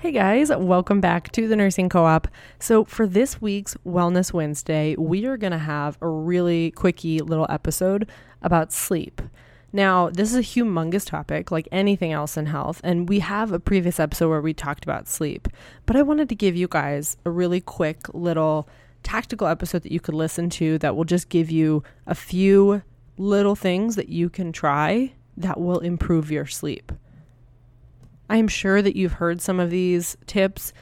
Hey guys, welcome back to the Nursing Co op. So, for this week's Wellness Wednesday, we are going to have a really quickie little episode about sleep. Now, this is a humongous topic, like anything else in health, and we have a previous episode where we talked about sleep. But I wanted to give you guys a really quick little tactical episode that you could listen to that will just give you a few little things that you can try that will improve your sleep. I am sure that you've heard some of these tips,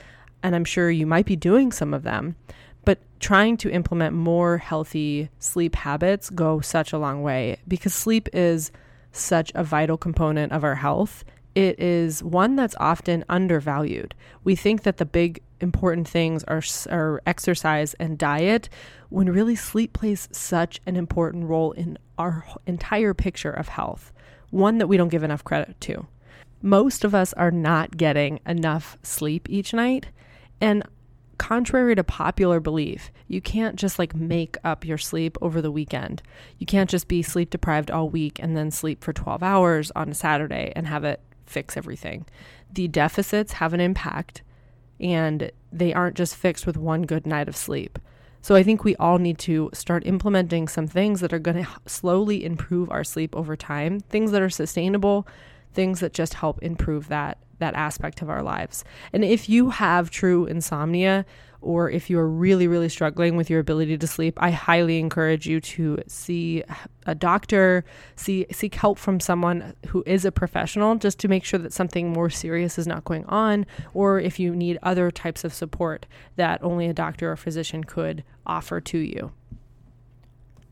and I'm sure you might be doing some of them, but trying to implement more healthy sleep habits go such a long way because sleep is such a vital component of our health. It is one that's often undervalued. We think that the big important things are, are exercise and diet, when really sleep plays such an important role in our entire picture of health, one that we don't give enough credit to most of us are not getting enough sleep each night. And contrary to popular belief, you can't just like make up your sleep over the weekend. You can't just be sleep deprived all week and then sleep for 12 hours on a Saturday and have it fix everything. The deficits have an impact and they aren't just fixed with one good night of sleep. So I think we all need to start implementing some things that are going to slowly improve our sleep over time, things that are sustainable, things that just help improve that that aspect of our lives. And if you have true insomnia or if you're really really struggling with your ability to sleep, I highly encourage you to see a doctor, see seek help from someone who is a professional just to make sure that something more serious is not going on or if you need other types of support that only a doctor or physician could offer to you.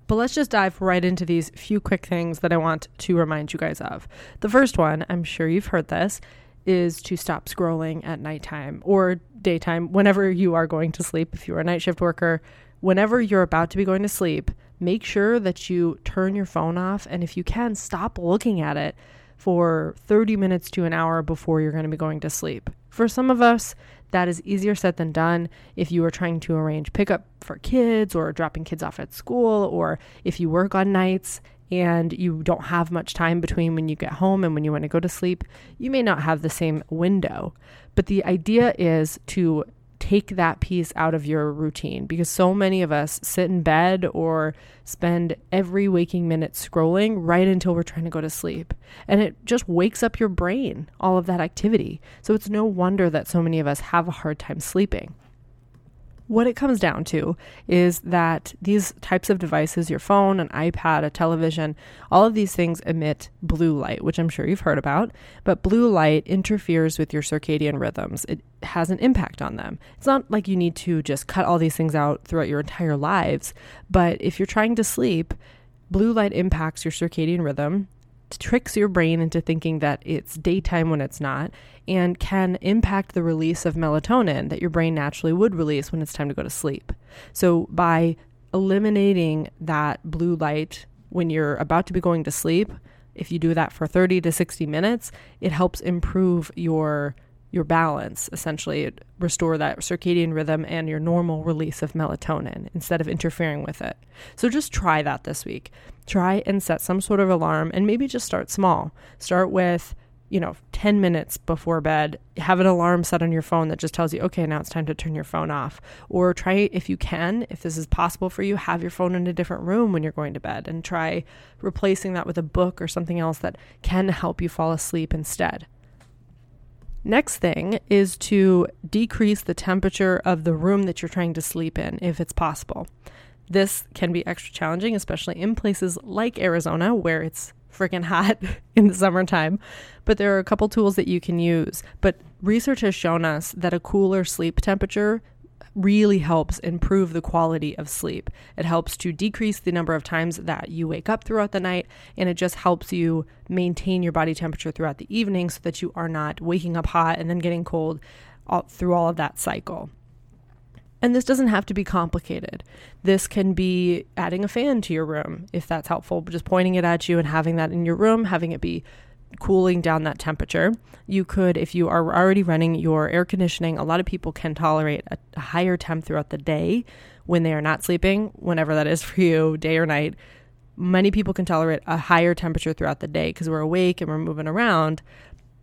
But let's just dive right into these few quick things that I want to remind you guys of. The first one, I'm sure you've heard this, is to stop scrolling at nighttime or daytime, whenever you are going to sleep. If you're a night shift worker, whenever you're about to be going to sleep, make sure that you turn your phone off. And if you can, stop looking at it for 30 minutes to an hour before you're going to be going to sleep. For some of us, that is easier said than done if you are trying to arrange pickup for kids or dropping kids off at school, or if you work on nights and you don't have much time between when you get home and when you want to go to sleep, you may not have the same window. But the idea is to take that piece out of your routine because so many of us sit in bed or spend every waking minute scrolling right until we're trying to go to sleep. And it just wakes up your brain, all of that activity. So it's no wonder that so many of us have a hard time sleeping. What it comes down to is that these types of devices, your phone, an iPad, a television, all of these things emit blue light, which I'm sure you've heard about. But blue light interferes with your circadian rhythms. It has an impact on them. It's not like you need to just cut all these things out throughout your entire lives, but if you're trying to sleep, blue light impacts your circadian rhythm tricks your brain into thinking that it's daytime when it's not and can impact the release of melatonin that your brain naturally would release when it's time to go to sleep. So, by eliminating that blue light when you're about to be going to sleep, if you do that for 30 to 60 minutes, it helps improve your your balance, essentially restore that circadian rhythm and your normal release of melatonin instead of interfering with it. So just try that this week. Try and set some sort of alarm and maybe just start small. Start with you know, 10 minutes before bed, have an alarm set on your phone that just tells you, okay, now it's time to turn your phone off. Or try, if you can, if this is possible for you, have your phone in a different room when you're going to bed and try replacing that with a book or something else that can help you fall asleep instead. Next thing is to decrease the temperature of the room that you're trying to sleep in if it's possible. This can be extra challenging, especially in places like Arizona where it's freaking hot in the summertime. But there are a couple tools that you can use. But research has shown us that a cooler sleep temperature really helps improve the quality of sleep. It helps to decrease the number of times that you wake up throughout the night, and it just helps you maintain your body temperature throughout the evening so that you are not waking up hot and then getting cold all, through all of that cycle. And this doesn't have to be complicated. This can be adding a fan to your room if that's helpful, just pointing it at you and having that in your room, having it be cooling down that temperature. You could, if you are already running your air conditioning, a lot of people can tolerate a, higher temp throughout the day when they are not sleeping, whenever that is for you, day or night. Many people can tolerate a higher temperature throughout the day because we're awake and we're moving around,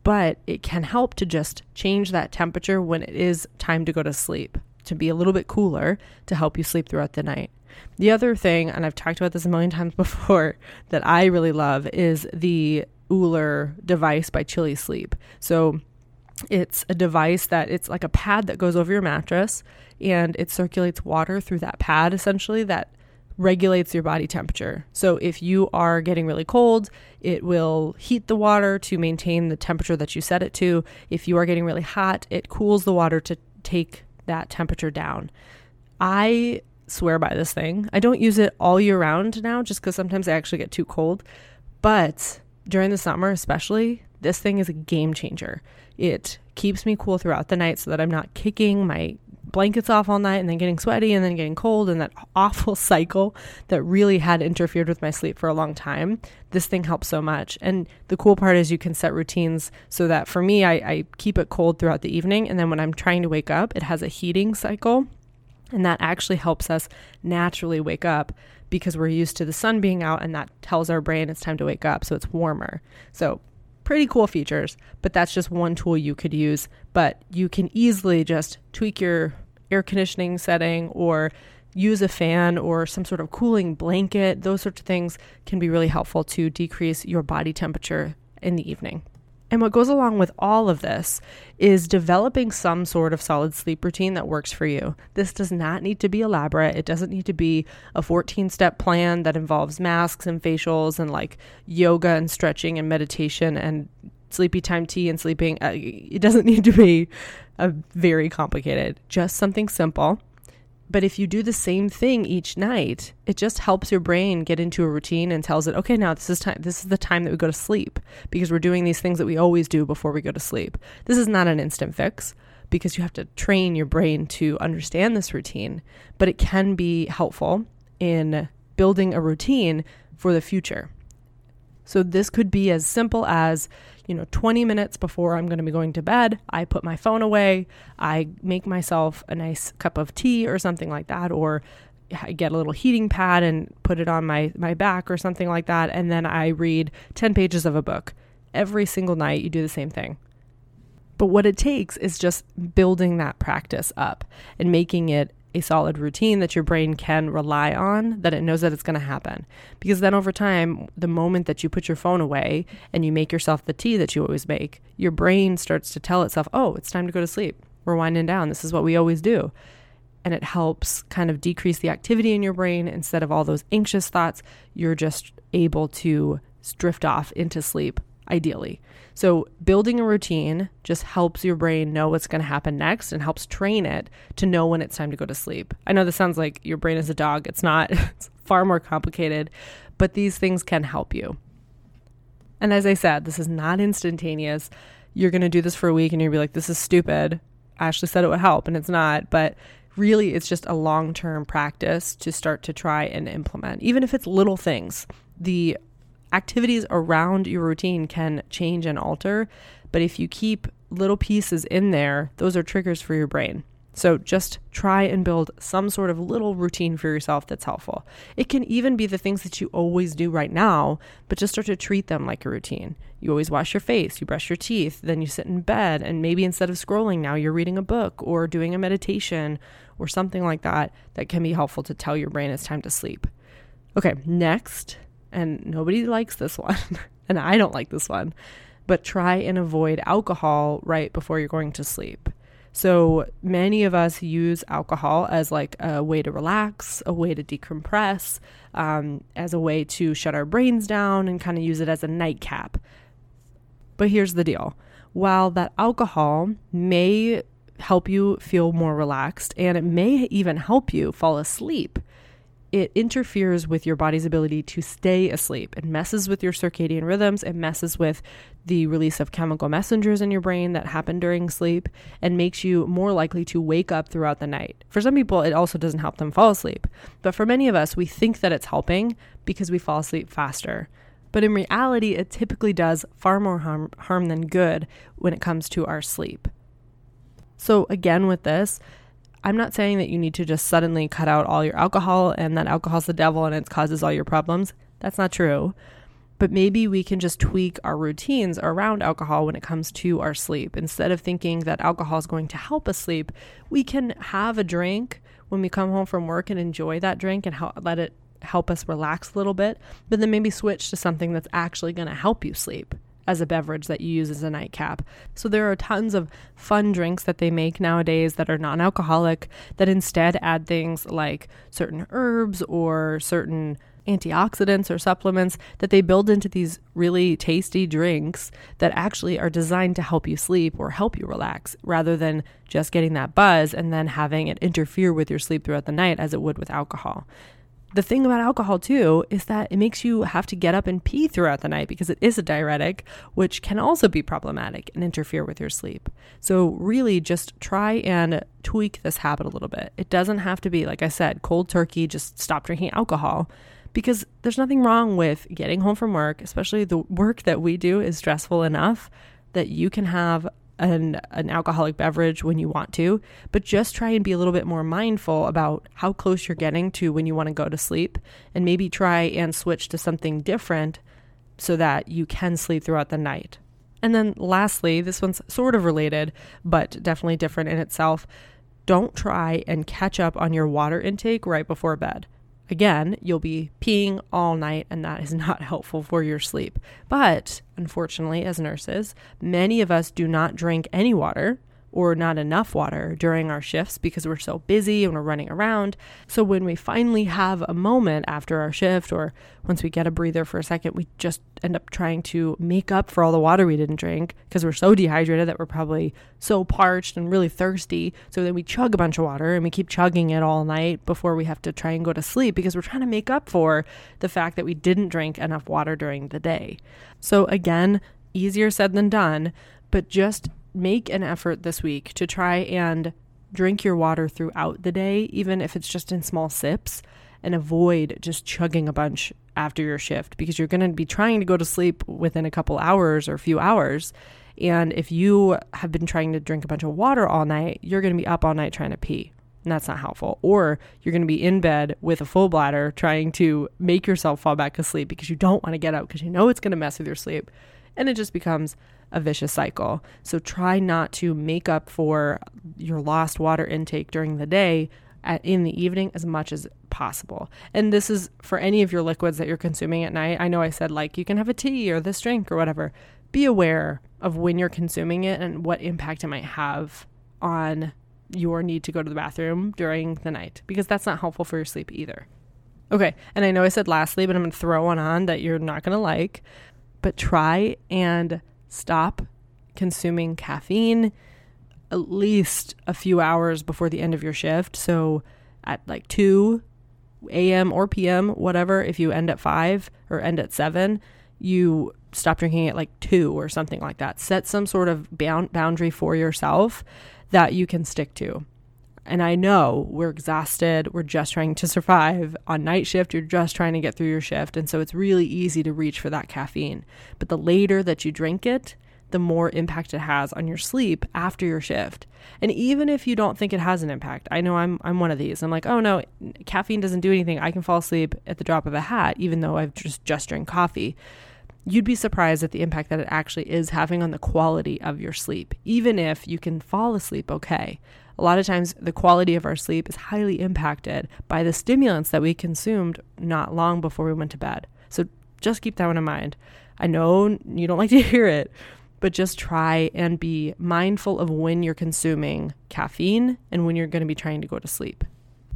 but it can help to just change that temperature when it is time to go to sleep to be a little bit cooler to help you sleep throughout the night. The other thing, and I've talked about this a million times before, that I really love is the Ooler device by Chili Sleep. So it's a device that it's like a pad that goes over your mattress and it circulates water through that pad essentially that regulates your body temperature. So if you are getting really cold, it will heat the water to maintain the temperature that you set it to. If you are getting really hot, it cools the water to take that temperature down. I swear by this thing. I don't use it all year round now just because sometimes I actually get too cold. But during the summer, especially, this thing is a game changer. It keeps me cool throughout the night so that I'm not kicking my blankets off all night and then getting sweaty and then getting cold and that awful cycle that really had interfered with my sleep for a long time. This thing helps so much. And the cool part is you can set routines so that for me, I, I keep it cold throughout the evening. And then when I'm trying to wake up, it has a heating cycle. And that actually helps us naturally wake up because we're used to the sun being out and that tells our brain it's time to wake up. So it's warmer. So pretty cool features, but that's just one tool you could use. But you can easily just tweak your air conditioning setting or use a fan or some sort of cooling blanket. Those sorts of things can be really helpful to decrease your body temperature in the evening. And what goes along with all of this is developing some sort of solid sleep routine that works for you. This does not need to be elaborate. It doesn't need to be a 14 step plan that involves masks and facials and like yoga and stretching and meditation and sleepy time tea and sleeping. Uh, it doesn't need to be a very complicated, just something simple but if you do the same thing each night, it just helps your brain get into a routine and tells it, okay, now this is time this is the time that we go to sleep because we're doing these things that we always do before we go to sleep. This is not an instant fix because you have to train your brain to understand this routine, but it can be helpful in building a routine for the future. So this could be as simple as you know, 20 minutes before I'm going to be going to bed, I put my phone away. I make myself a nice cup of tea or something like that, or I get a little heating pad and put it on my, my back or something like that. And then I read 10 pages of a book. Every single night, you do the same thing. But what it takes is just building that practice up and making it a solid routine that your brain can rely on, that it knows that it's going to happen. Because then over time, the moment that you put your phone away and you make yourself the tea that you always make, your brain starts to tell itself, oh, it's time to go to sleep. We're winding down. This is what we always do. And it helps kind of decrease the activity in your brain. Instead of all those anxious thoughts, you're just able to drift off into sleep ideally. So, building a routine just helps your brain know what's going to happen next and helps train it to know when it's time to go to sleep. I know this sounds like your brain is a dog, it's not, it's far more complicated, but these things can help you. And as I said, this is not instantaneous. You're going to do this for a week and you'll be like, this is stupid. Ashley said it would help, and it's not. But really, it's just a long term practice to start to try and implement, even if it's little things. The activities around your routine can change and alter, but if you keep little pieces in there, those are triggers for your brain. So just try and build some sort of little routine for yourself that's helpful. It can even be the things that you always do right now, but just start to treat them like a routine. You always wash your face, you brush your teeth, then you sit in bed, and maybe instead of scrolling now, you're reading a book or doing a meditation or something like that that can be helpful to tell your brain it's time to sleep. Okay, next and nobody likes this one, and I don't like this one, but try and avoid alcohol right before you're going to sleep. So many of us use alcohol as like a way to relax, a way to decompress, um, as a way to shut our brains down and kind of use it as a nightcap. But here's the deal while that alcohol may help you feel more relaxed and it may even help you fall asleep, it interferes with your body's ability to stay asleep. It messes with your circadian rhythms. It messes with the release of chemical messengers in your brain that happen during sleep and makes you more likely to wake up throughout the night. For some people, it also doesn't help them fall asleep. But for many of us, we think that it's helping because we fall asleep faster. But in reality, it typically does far more harm, harm than good when it comes to our sleep. So, again, with this, I'm not saying that you need to just suddenly cut out all your alcohol and that alcohol's the devil and it causes all your problems. That's not true. But maybe we can just tweak our routines around alcohol when it comes to our sleep. Instead of thinking that alcohol is going to help us sleep, we can have a drink when we come home from work and enjoy that drink and help, let it help us relax a little bit, but then maybe switch to something that's actually going to help you sleep as a beverage that you use as a nightcap. So there are tons of fun drinks that they make nowadays that are non alcoholic that instead add things like certain herbs or certain antioxidants or supplements that they build into these really tasty drinks that actually are designed to help you sleep or help you relax rather than just getting that buzz and then having it interfere with your sleep throughout the night as it would with alcohol the thing about alcohol too is that it makes you have to get up and pee throughout the night because it is a diuretic, which can also be problematic and interfere with your sleep. So, really, just try and tweak this habit a little bit. It doesn't have to be, like I said, cold turkey, just stop drinking alcohol because there's nothing wrong with getting home from work, especially the work that we do is stressful enough that you can have an, an alcoholic beverage when you want to, but just try and be a little bit more mindful about how close you're getting to when you want to go to sleep and maybe try and switch to something different so that you can sleep throughout the night. And then lastly, this one's sort of related, but definitely different in itself. Don't try and catch up on your water intake right before bed. Again, you'll be peeing all night, and that is not helpful for your sleep. But unfortunately, as nurses, many of us do not drink any water or not enough water during our shifts because we're so busy and we're running around. So when we finally have a moment after our shift or once we get a breather for a second, we just end up trying to make up for all the water we didn't drink because we're so dehydrated that we're probably so parched and really thirsty. So then we chug a bunch of water and we keep chugging it all night before we have to try and go to sleep because we're trying to make up for the fact that we didn't drink enough water during the day. So again, easier said than done, but just make an effort this week to try and drink your water throughout the day, even if it's just in small sips, and avoid just chugging a bunch after your shift because you're going to be trying to go to sleep within a couple hours or a few hours. And if you have been trying to drink a bunch of water all night, you're going to be up all night trying to pee. And that's not helpful. Or you're going to be in bed with a full bladder trying to make yourself fall back asleep because you don't want to get up because you know it's going to mess with your sleep. And it just becomes a vicious cycle. So try not to make up for your lost water intake during the day at, in the evening as much as possible. And this is for any of your liquids that you're consuming at night. I know I said like you can have a tea or this drink or whatever. Be aware of when you're consuming it and what impact it might have on your need to go to the bathroom during the night because that's not helpful for your sleep either. Okay, and I know I said lastly, but I'm to throw one on that you're not to like, but try and stop consuming caffeine at least a few hours before the end of your shift. So at like 2 a.m. or p.m., whatever, if you end at 5 or end at 7, you stop drinking at like 2 or something like that. Set some sort of bound- boundary for yourself that you can stick to. And I know we're exhausted. We're just trying to survive. On night shift, you're just trying to get through your shift. And so it's really easy to reach for that caffeine. But the later that you drink it, the more impact it has on your sleep after your shift. And even if you don't think it has an impact, I know I'm I'm one of these. I'm like, "Oh no, caffeine doesn't do anything. I can fall asleep at the drop of a hat even though I've just just drank coffee." You'd be surprised at the impact that it actually is having on the quality of your sleep, even if you can fall asleep okay a lot of times the quality of our sleep is highly impacted by the stimulants that we consumed not long before we went to bed. So just keep that one in mind. I know you don't like to hear it, but just try and be mindful of when you're consuming caffeine and when you're going to be trying to go to sleep.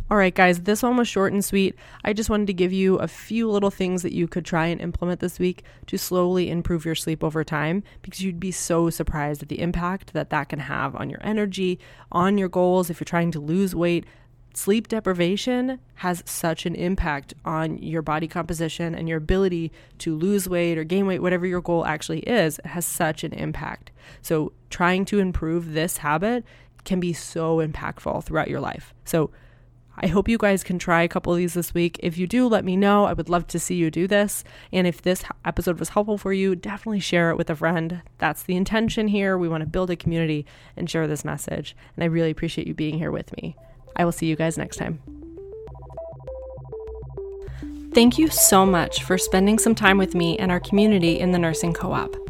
All right, guys, this one was short and sweet. I just wanted to give you a few little things that you could try and implement this week to slowly improve your sleep over time because you'd be so surprised at the impact that that can have on your energy, on your goals. If you're trying to lose weight, sleep deprivation has such an impact on your body composition and your ability to lose weight or gain weight, whatever your goal actually is, it has such an impact. So, trying to improve this habit can be so impactful throughout your life. So, I hope you guys can try a couple of these this week. If you do, let me know. I would love to see you do this. And if this episode was helpful for you, definitely share it with a friend. That's the intention here. We want to build a community and share this message. And I really appreciate you being here with me. I will see you guys next time. Thank you so much for spending some time with me and our community in the Nursing Co op.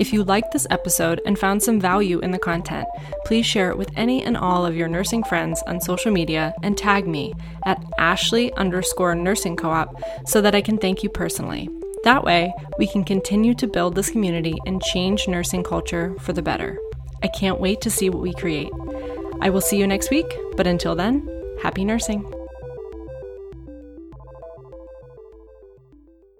If you liked this episode and found some value in the content, please share it with any and all of your nursing friends on social media and tag me at Ashley underscore nursing co op so that I can thank you personally. That way, we can continue to build this community and change nursing culture for the better. I can't wait to see what we create. I will see you next week, but until then, happy nursing.